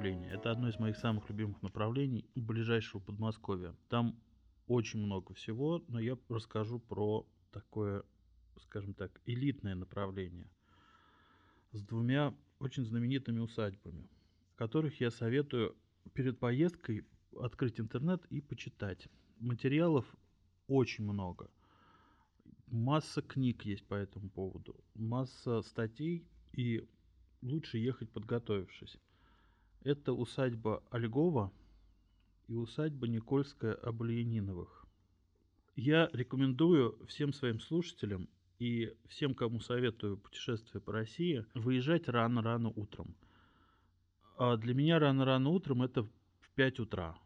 Направлении. Это одно из моих самых любимых направлений ближайшего Подмосковья. Там очень много всего, но я расскажу про такое, скажем так, элитное направление с двумя очень знаменитыми усадьбами, которых я советую перед поездкой открыть интернет и почитать. Материалов очень много. Масса книг есть по этому поводу, масса статей, и лучше ехать подготовившись. Это усадьба Ольгова и усадьба Никольская Облияниновых. Я рекомендую всем своим слушателям и всем, кому советую путешествие по России, выезжать рано-рано утром. А для меня рано-рано утром это в 5 утра,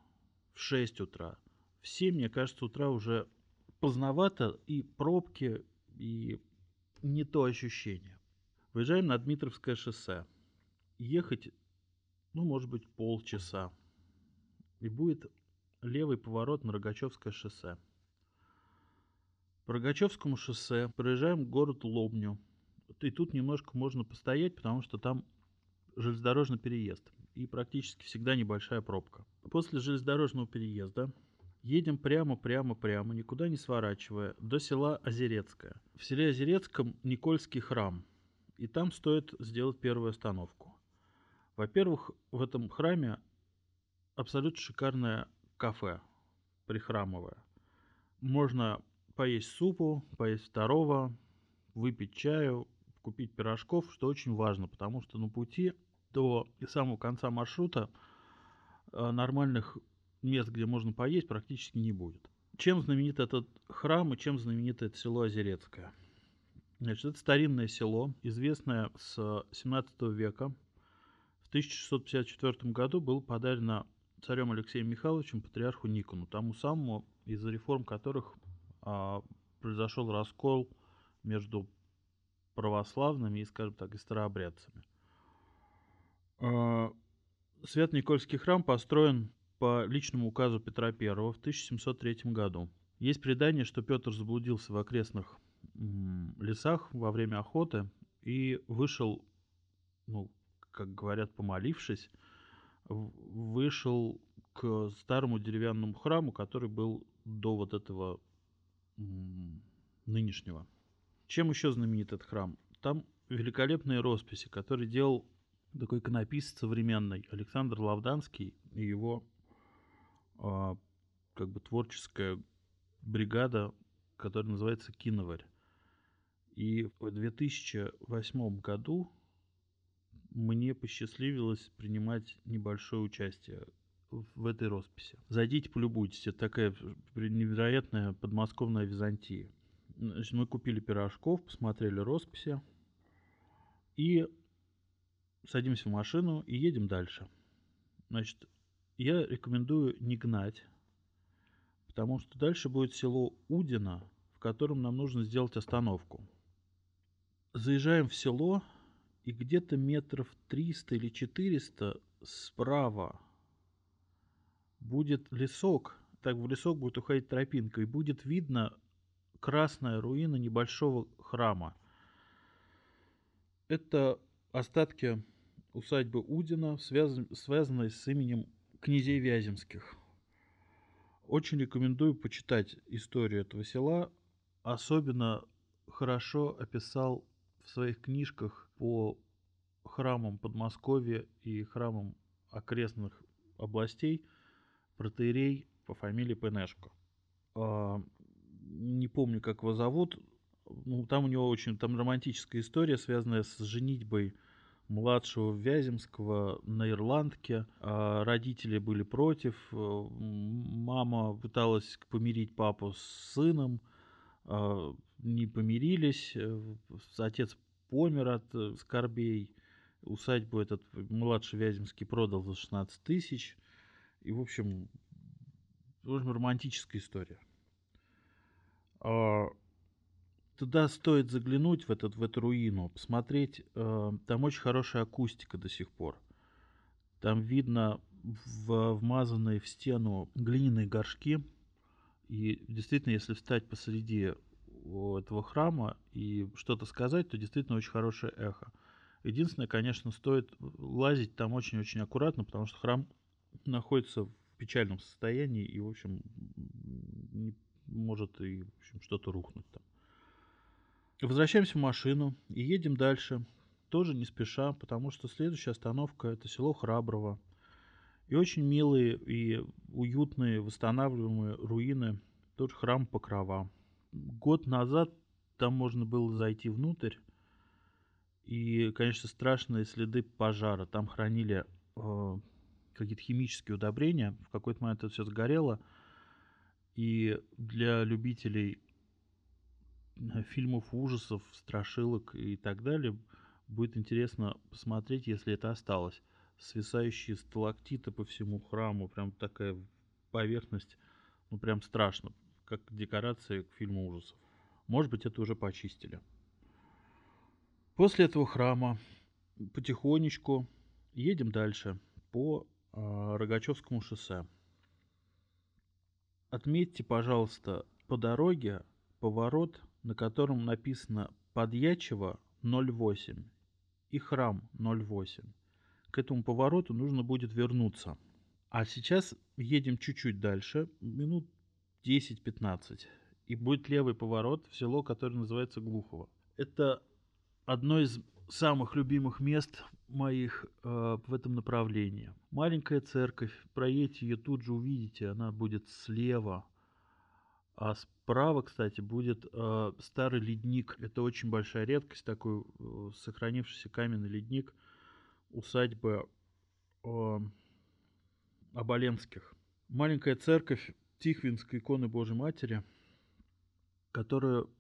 в 6 утра. В 7, мне кажется, утра уже поздновато, и пробки, и не то ощущение. Выезжаем на Дмитровское шоссе. Ехать, ну, может быть, полчаса. И будет левый поворот на Рогачевское шоссе. По Рогачевскому шоссе проезжаем город Лобню. И тут немножко можно постоять, потому что там железнодорожный переезд. И практически всегда небольшая пробка. После железнодорожного переезда едем прямо-прямо-прямо, никуда не сворачивая, до села Озерецкое. В селе Озерецком Никольский храм – и там стоит сделать первую остановку. Во-первых, в этом храме абсолютно шикарное кафе, прихрамовое. Можно поесть супу, поесть второго, выпить чаю, купить пирожков, что очень важно, потому что на пути до самого конца маршрута э, нормальных мест, где можно поесть, практически не будет. Чем знаменит этот храм и чем знаменито это село Озерецкое? Значит, это старинное село, известное с 17 века. В 1654 году было подарено царем Алексеем Михайловичем патриарху Никону, тому самому, из-за реформ которых а, произошел раскол между православными и, скажем так, и старообрядцами. А, Свят-Никольский храм построен по личному указу Петра I в 1703 году. Есть предание, что Петр заблудился в окрестных лесах во время охоты и вышел, ну, как говорят, помолившись, вышел к старому деревянному храму, который был до вот этого нынешнего. Чем еще знаменит этот храм? Там великолепные росписи, которые делал такой иконописец современный Александр Лавданский и его а, как бы творческая бригада, которая называется Киноварь. И в 2008 году мне посчастливилось принимать небольшое участие в этой росписи. Зайдите, полюбуйтесь. Это такая невероятная подмосковная Византия. Значит, мы купили пирожков, посмотрели росписи и садимся в машину и едем дальше. Значит, я рекомендую не гнать, потому что дальше будет село Удино, в котором нам нужно сделать остановку заезжаем в село, и где-то метров 300 или 400 справа будет лесок, так в лесок будет уходить тропинка, и будет видно красная руина небольшого храма. Это остатки усадьбы Удина, связан, связанной с именем князей Вяземских. Очень рекомендую почитать историю этого села. Особенно хорошо описал в своих книжках по храмам Подмосковья и храмам окрестных областей протеерей по фамилии Пенешко. А, не помню, как его зовут. Ну, там у него очень там романтическая история, связанная с женитьбой младшего Вяземского на Ирландке. А родители были против. Мама пыталась помирить папу с сыном. А, не помирились, э, отец помер от э, скорбей, усадьбу этот младший Вяземский продал за 16 тысяч, и, в общем, в общем романтическая история. А, туда стоит заглянуть, в, этот, в эту руину, посмотреть, э, там очень хорошая акустика до сих пор. Там видно в, вмазанные в стену глиняные горшки, и действительно, если встать посреди у этого храма и что-то сказать, то действительно очень хорошее эхо. Единственное, конечно, стоит лазить там очень-очень аккуратно, потому что храм находится в печальном состоянии и, в общем, не может и в общем, что-то рухнуть там. Возвращаемся в машину и едем дальше, тоже не спеша, потому что следующая остановка это село Храброво. И очень милые и уютные восстанавливаемые руины, тот храм Покрова. Год назад там можно было зайти внутрь, и, конечно, страшные следы пожара. Там хранили э, какие-то химические удобрения. В какой-то момент это все сгорело. И для любителей э, фильмов ужасов, страшилок и так далее будет интересно посмотреть, если это осталось. Свисающие сталактиты по всему храму, прям такая поверхность, ну прям страшно, как декорация к фильму ужасов. Может быть, это уже почистили. После этого храма потихонечку едем дальше по э, Рогачевскому шоссе. Отметьте, пожалуйста, по дороге поворот, на котором написано Подьячево 08 и храм 08. К этому повороту нужно будет вернуться. А сейчас едем чуть-чуть дальше, минут 10-15. И будет левый поворот в село, которое называется Глухово. Это одно из самых любимых мест моих э, в этом направлении. Маленькая церковь, проедете ее тут же увидите, она будет слева. А справа, кстати, будет э, старый ледник. Это очень большая редкость, такой э, сохранившийся каменный ледник усадьбы э, Оболенских. Маленькая церковь Тихвинской иконы Божьей Матери, которую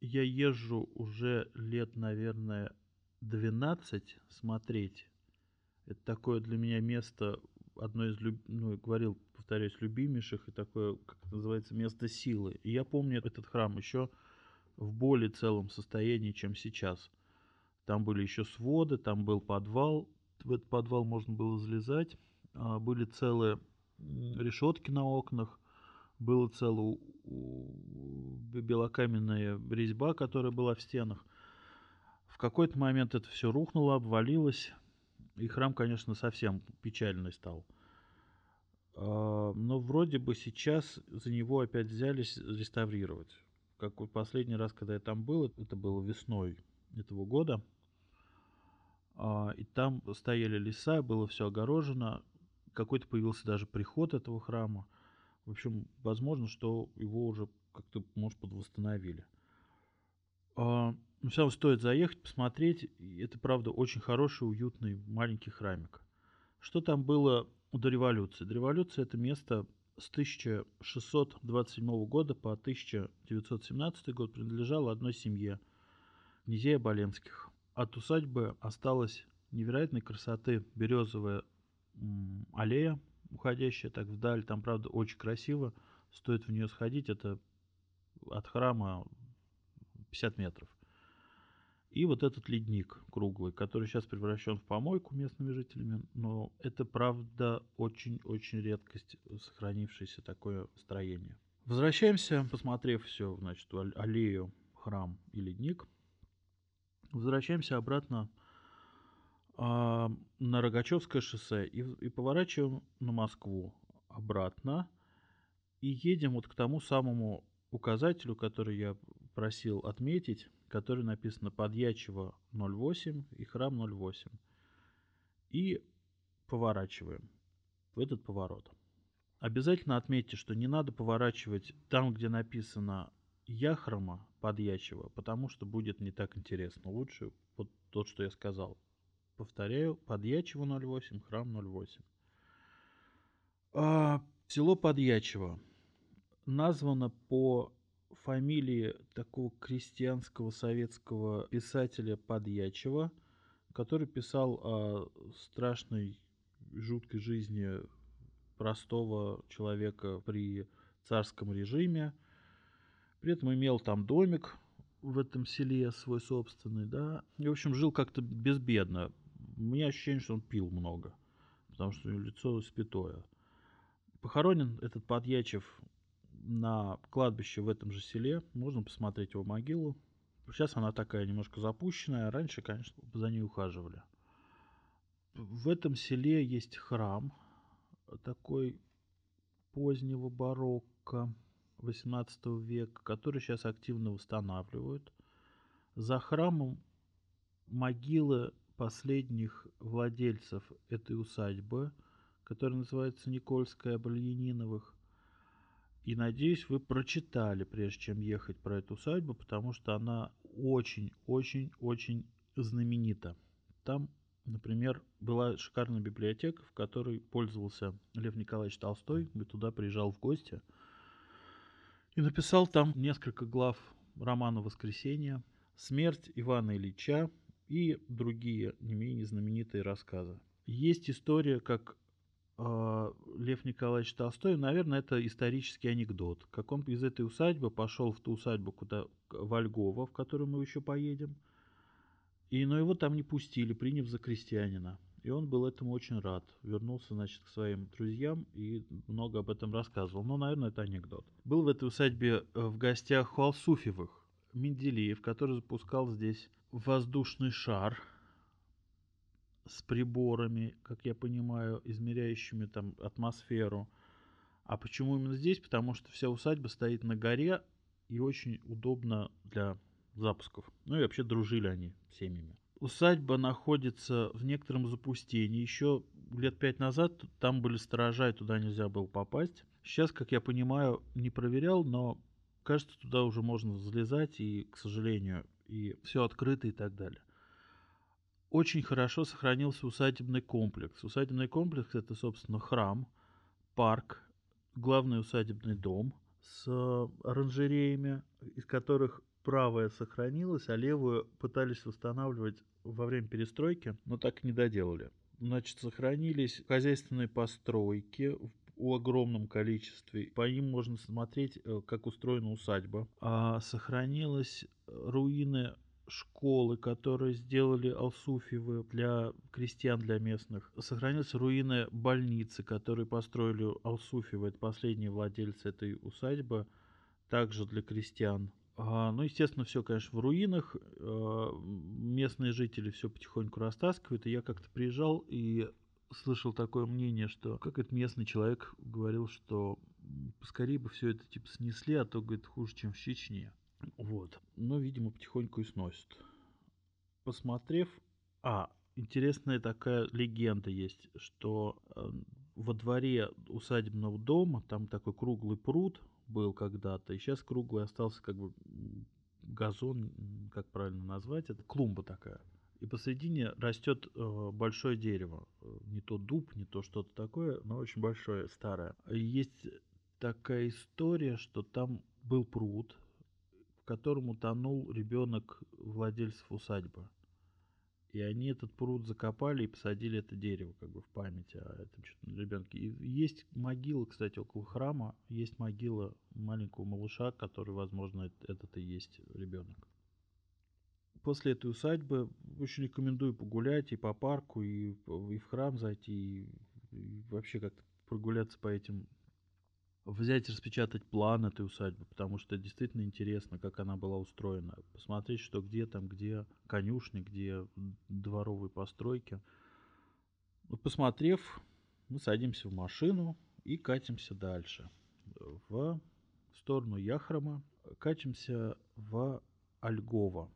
я езжу уже лет, наверное, 12 смотреть. Это такое для меня место, одно из, ну, говорил, повторяюсь, любимейших, и такое, как это называется, место силы. И я помню этот храм еще в более целом состоянии, чем сейчас. Там были еще своды, там был подвал, в этот подвал можно было залезать, а, были целые решетки на окнах, было целое белокаменная резьба, которая была в стенах. В какой-то момент это все рухнуло, обвалилось, и храм, конечно, совсем печальный стал. А, но вроде бы сейчас за него опять взялись реставрировать. Как последний раз, когда я там был, это было весной этого года. А, и там стояли леса, было все огорожено. Какой-то появился даже приход этого храма. В общем, возможно, что его уже как-то, может, подвосстановили. А, ну, все равно стоит заехать, посмотреть. Это, правда, очень хороший, уютный маленький храмик. Что там было до революции? До революции это место с 1627 года по 1917 год принадлежало одной семье, князей Оболенских. От усадьбы осталась невероятной красоты березовая аллея, уходящая так вдаль. Там, правда, очень красиво. Стоит в нее сходить. Это от храма 50 метров. И вот этот ледник круглый, который сейчас превращен в помойку местными жителями. Но это, правда, очень-очень редкость сохранившееся такое строение. Возвращаемся, посмотрев все, значит, аллею, храм и ледник. Возвращаемся обратно на Рогачевское шоссе и, и поворачиваем на Москву обратно и едем вот к тому самому указателю, который я просил отметить, который написано Подьячево 08 и Храм 08. И поворачиваем в этот поворот. Обязательно отметьте, что не надо поворачивать там, где написано Яхрома Подьячево, потому что будет не так интересно. Лучше вот тот, что я сказал. Повторяю, Подьячево 08, храм 08. А, село Подьячево названо по фамилии такого крестьянского советского писателя Подьячева, который писал о страшной, жуткой жизни простого человека при царском режиме. При этом имел там домик в этом селе свой собственный, да. И, в общем, жил как-то безбедно. У меня ощущение, что он пил много, потому что лицо спитое. Похоронен этот Подьячев на кладбище в этом же селе. Можно посмотреть его могилу. Сейчас она такая немножко запущенная. Раньше, конечно, за ней ухаживали. В этом селе есть храм такой позднего барокко 18 века, который сейчас активно восстанавливают. За храмом могилы последних владельцев этой усадьбы, которая называется Никольская Бальяниновых. И надеюсь, вы прочитали, прежде чем ехать про эту усадьбу, потому что она очень-очень-очень знаменита. Там, например, была шикарная библиотека, в которой пользовался Лев Николаевич Толстой. Я туда приезжал в гости и написал там несколько глав романа «Воскресенье», «Смерть Ивана Ильича» и другие не менее знаменитые рассказы. Есть история, как э, Лев Николаевич Толстой, наверное, это исторический анекдот, как он из этой усадьбы пошел в ту усадьбу, куда в Льгова, в которую мы еще поедем, и, но его там не пустили, приняв за крестьянина. И он был этому очень рад. Вернулся, значит, к своим друзьям и много об этом рассказывал. Но, наверное, это анекдот. Был в этой усадьбе э, в гостях у Алсуфьевых, Менделеев, который запускал здесь воздушный шар с приборами, как я понимаю, измеряющими там атмосферу. А почему именно здесь? Потому что вся усадьба стоит на горе и очень удобно для запусков. Ну и вообще дружили они семьями. Усадьба находится в некотором запустении. Еще лет пять назад там были сторожа, и туда нельзя было попасть. Сейчас, как я понимаю, не проверял, но кажется, туда уже можно залезать, и, к сожалению, и все открыто и так далее. Очень хорошо сохранился усадебный комплекс. Усадебный комплекс это, собственно, храм, парк, главный усадебный дом с оранжереями, из которых правая сохранилась, а левую пытались восстанавливать во время перестройки, но так и не доделали. Значит, сохранились хозяйственные постройки в огромном количестве. По ним можно смотреть, э, как устроена усадьба. А сохранилась руины школы, которые сделали Алсуфьевы для крестьян, для местных. Сохранились руины больницы, которые построили Алсуфьевы, это последние владельцы этой усадьбы, также для крестьян. А, ну, естественно, все, конечно, в руинах. А, местные жители все потихоньку растаскивают. И я как-то приезжал и слышал такое мнение, что как этот местный человек говорил, что поскорее бы все это типа снесли, а то, говорит, хуже, чем в Чечне. Вот. Но, видимо, потихоньку и сносят. Посмотрев... А, интересная такая легенда есть, что э, во дворе усадебного дома там такой круглый пруд был когда-то, и сейчас круглый остался как бы газон, как правильно назвать, это клумба такая. И посредине растет э, большое дерево. Не то дуб, не то что-то такое, но очень большое, старое. Есть такая история, что там был пруд, в котором утонул ребенок владельцев усадьбы. И они этот пруд закопали и посадили это дерево как бы в память о этом ребенке. И есть могила, кстати, около храма, есть могила маленького малыша, который, возможно, этот и есть ребенок после этой усадьбы очень рекомендую погулять и по парку, и, и в храм зайти, и, и вообще как-то прогуляться по этим взять и распечатать план этой усадьбы, потому что действительно интересно, как она была устроена. Посмотреть, что где там, где конюшни, где дворовые постройки. Вот посмотрев, мы садимся в машину и катимся дальше. В сторону Яхрома катимся в Ольгово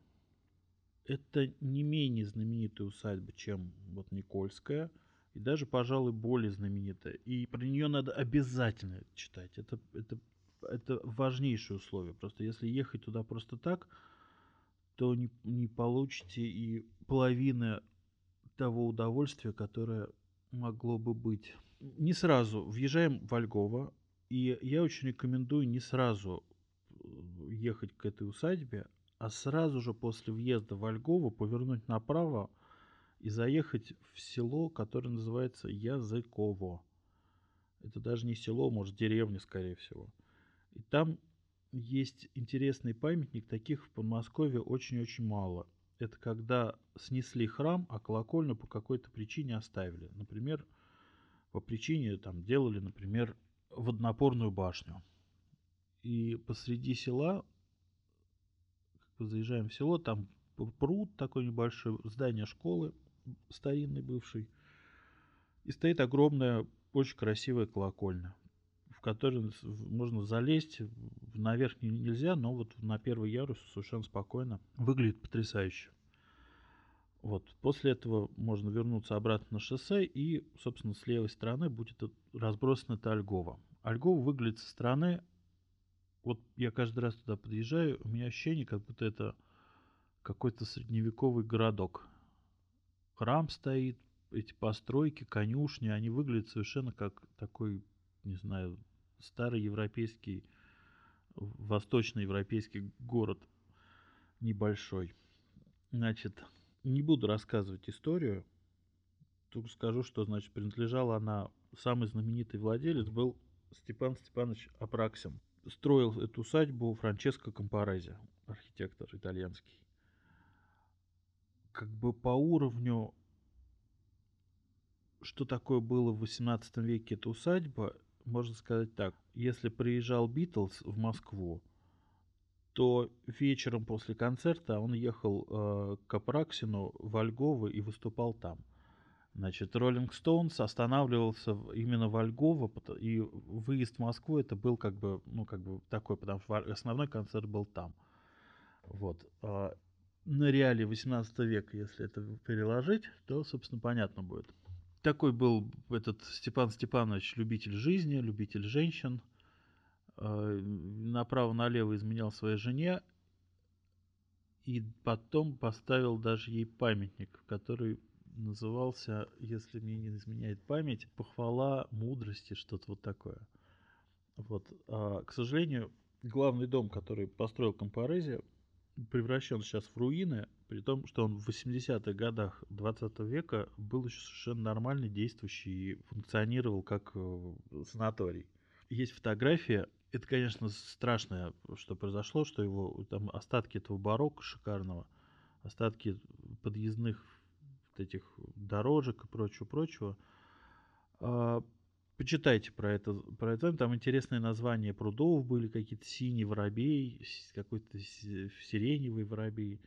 это не менее знаменитая усадьба, чем вот Никольская, и даже, пожалуй, более знаменитая. И про нее надо обязательно читать. Это, это, это важнейшее условие. Просто если ехать туда просто так, то не, не получите и половины того удовольствия, которое могло бы быть. Не сразу въезжаем в Ольгово, и я очень рекомендую не сразу ехать к этой усадьбе, а сразу же после въезда в Ольгово повернуть направо и заехать в село, которое называется Языково. Это даже не село, может деревня, скорее всего. И там есть интересный памятник, таких в Подмосковье очень-очень мало. Это когда снесли храм, а колокольню по какой-то причине оставили. Например, по причине там делали, например, водонапорную башню. И посреди села, заезжаем в село, там пруд такой небольшой, здание школы старинный бывший. И стоит огромная, очень красивая колокольня, в которую можно залезть. Наверх нельзя, но вот на первый ярус совершенно спокойно. Выглядит потрясающе. Вот. После этого можно вернуться обратно на шоссе, и, собственно, с левой стороны будет разбросана эта Альгова. Альгова выглядит со стороны, вот я каждый раз туда подъезжаю, у меня ощущение, как будто это какой-то средневековый городок. Храм стоит, эти постройки, конюшни, они выглядят совершенно как такой, не знаю, старый европейский, восточноевропейский город небольшой. Значит, не буду рассказывать историю, только скажу, что, значит, принадлежала она, самый знаменитый владелец был Степан Степанович Апраксин. Строил эту усадьбу Франческо Компарази, архитектор итальянский. Как бы по уровню, что такое было в 18 веке эта усадьба, можно сказать так. Если приезжал Битлз в Москву, то вечером после концерта он ехал э, к Апраксину в Ольгово и выступал там. Значит, Роллинг Стоунс останавливался именно в Ольгово, и выезд в Москву это был как бы, ну, как бы такой, потому что основной концерт был там. Вот. А на реалии 18 века, если это переложить, то, собственно, понятно будет. Такой был этот Степан Степанович любитель жизни, любитель женщин – Э, направо-налево изменял своей жене и потом поставил даже ей памятник, который назывался, если мне не изменяет память, похвала мудрости, что-то вот такое. Вот. А, к сожалению, главный дом, который построил Компорези, превращен сейчас в руины, при том, что он в 80-х годах 20 века был еще совершенно нормальный, действующий и функционировал как э, санаторий. Есть фотография это, конечно, страшное, что произошло, что его там остатки этого барокко шикарного, остатки подъездных вот этих дорожек и прочего-прочего. А, почитайте про это, про это. Там интересные названия прудов были, какие-то синий воробей, какой-то сиреневый воробей.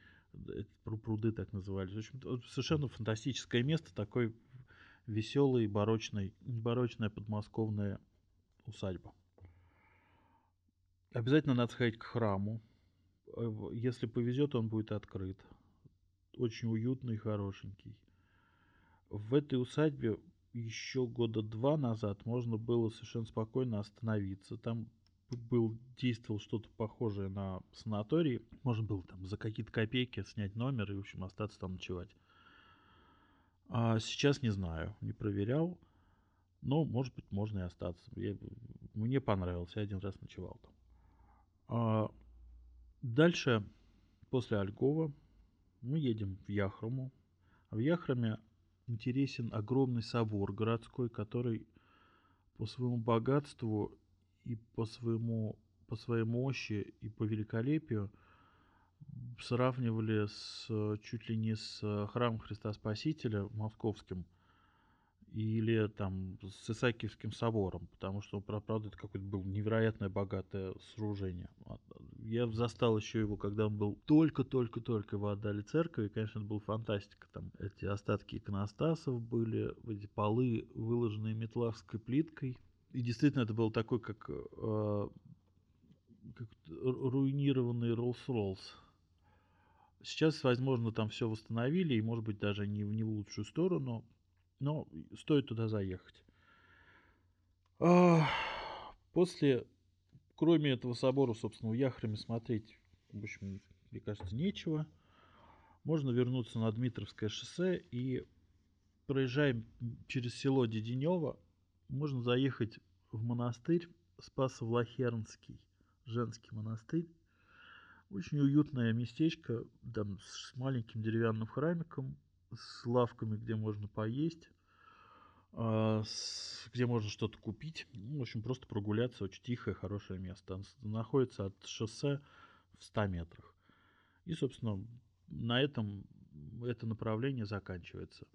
Пруды так назывались. В общем, совершенно фантастическое место, такой веселый, барочный, барочная подмосковная усадьба. Обязательно надо сходить к храму. Э, если повезет, он будет открыт. Очень уютный хорошенький. В этой усадьбе еще года два назад можно было совершенно спокойно остановиться. Там был, действовал что-то похожее на санаторий. Можно было там за какие-то копейки снять номер и, в общем, остаться там ночевать. А сейчас не знаю, не проверял. Но, может быть, можно и остаться. Я, мне понравилось, я один раз ночевал там. А дальше, после Альгова, мы едем в Яхрому. В Яхраме интересен огромный собор городской, который по своему богатству и по своему по своей мощи и по великолепию сравнивали с чуть ли не с храмом Христа Спасителя московским – или там с Исаакиевским собором, потому что, правда, это какое-то было невероятное богатое сооружение. Я застал еще его, когда он был только-только-только его отдали церкви, конечно, это была фантастика. Там эти остатки иконостасов были, эти полы, выложенные метлавской плиткой. И действительно, это был такой, как, э, как руинированный Роллс-Роллс. Сейчас, возможно, там все восстановили, и, может быть, даже не, не в лучшую сторону, но стоит туда заехать. После, кроме этого собора, собственно, в Яхраме смотреть, в общем, мне кажется, нечего. Можно вернуться на Дмитровское шоссе и проезжаем через село Деденево. Можно заехать в монастырь Спасо-Влахернский, женский монастырь. Очень уютное местечко, там с маленьким деревянным храмиком, с лавками, где можно поесть, где можно что-то купить. Ну, в общем, просто прогуляться. Очень тихое, хорошее место. Находится от шоссе в 100 метрах. И, собственно, на этом это направление заканчивается.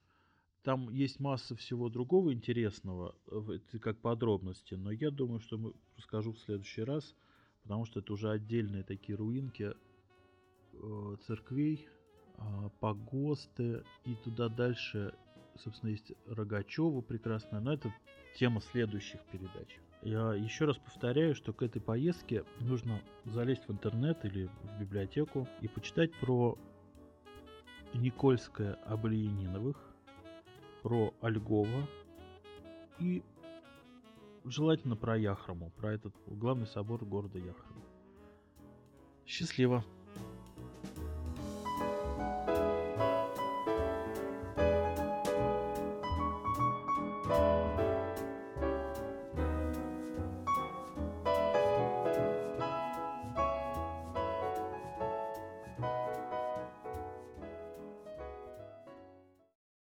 Там есть масса всего другого интересного, как подробности, но я думаю, что расскажу в следующий раз. потому что это уже отдельные такие руинки э, церквей, э, погосты и туда дальше, собственно, есть Рогачева прекрасная, но это тема следующих передач. Я еще раз повторяю, что к этой поездке нужно залезть в интернет или в библиотеку и почитать про Никольское об про Ольгова и желательно про Яхрому, про этот главный собор города Яхрома. Счастливо!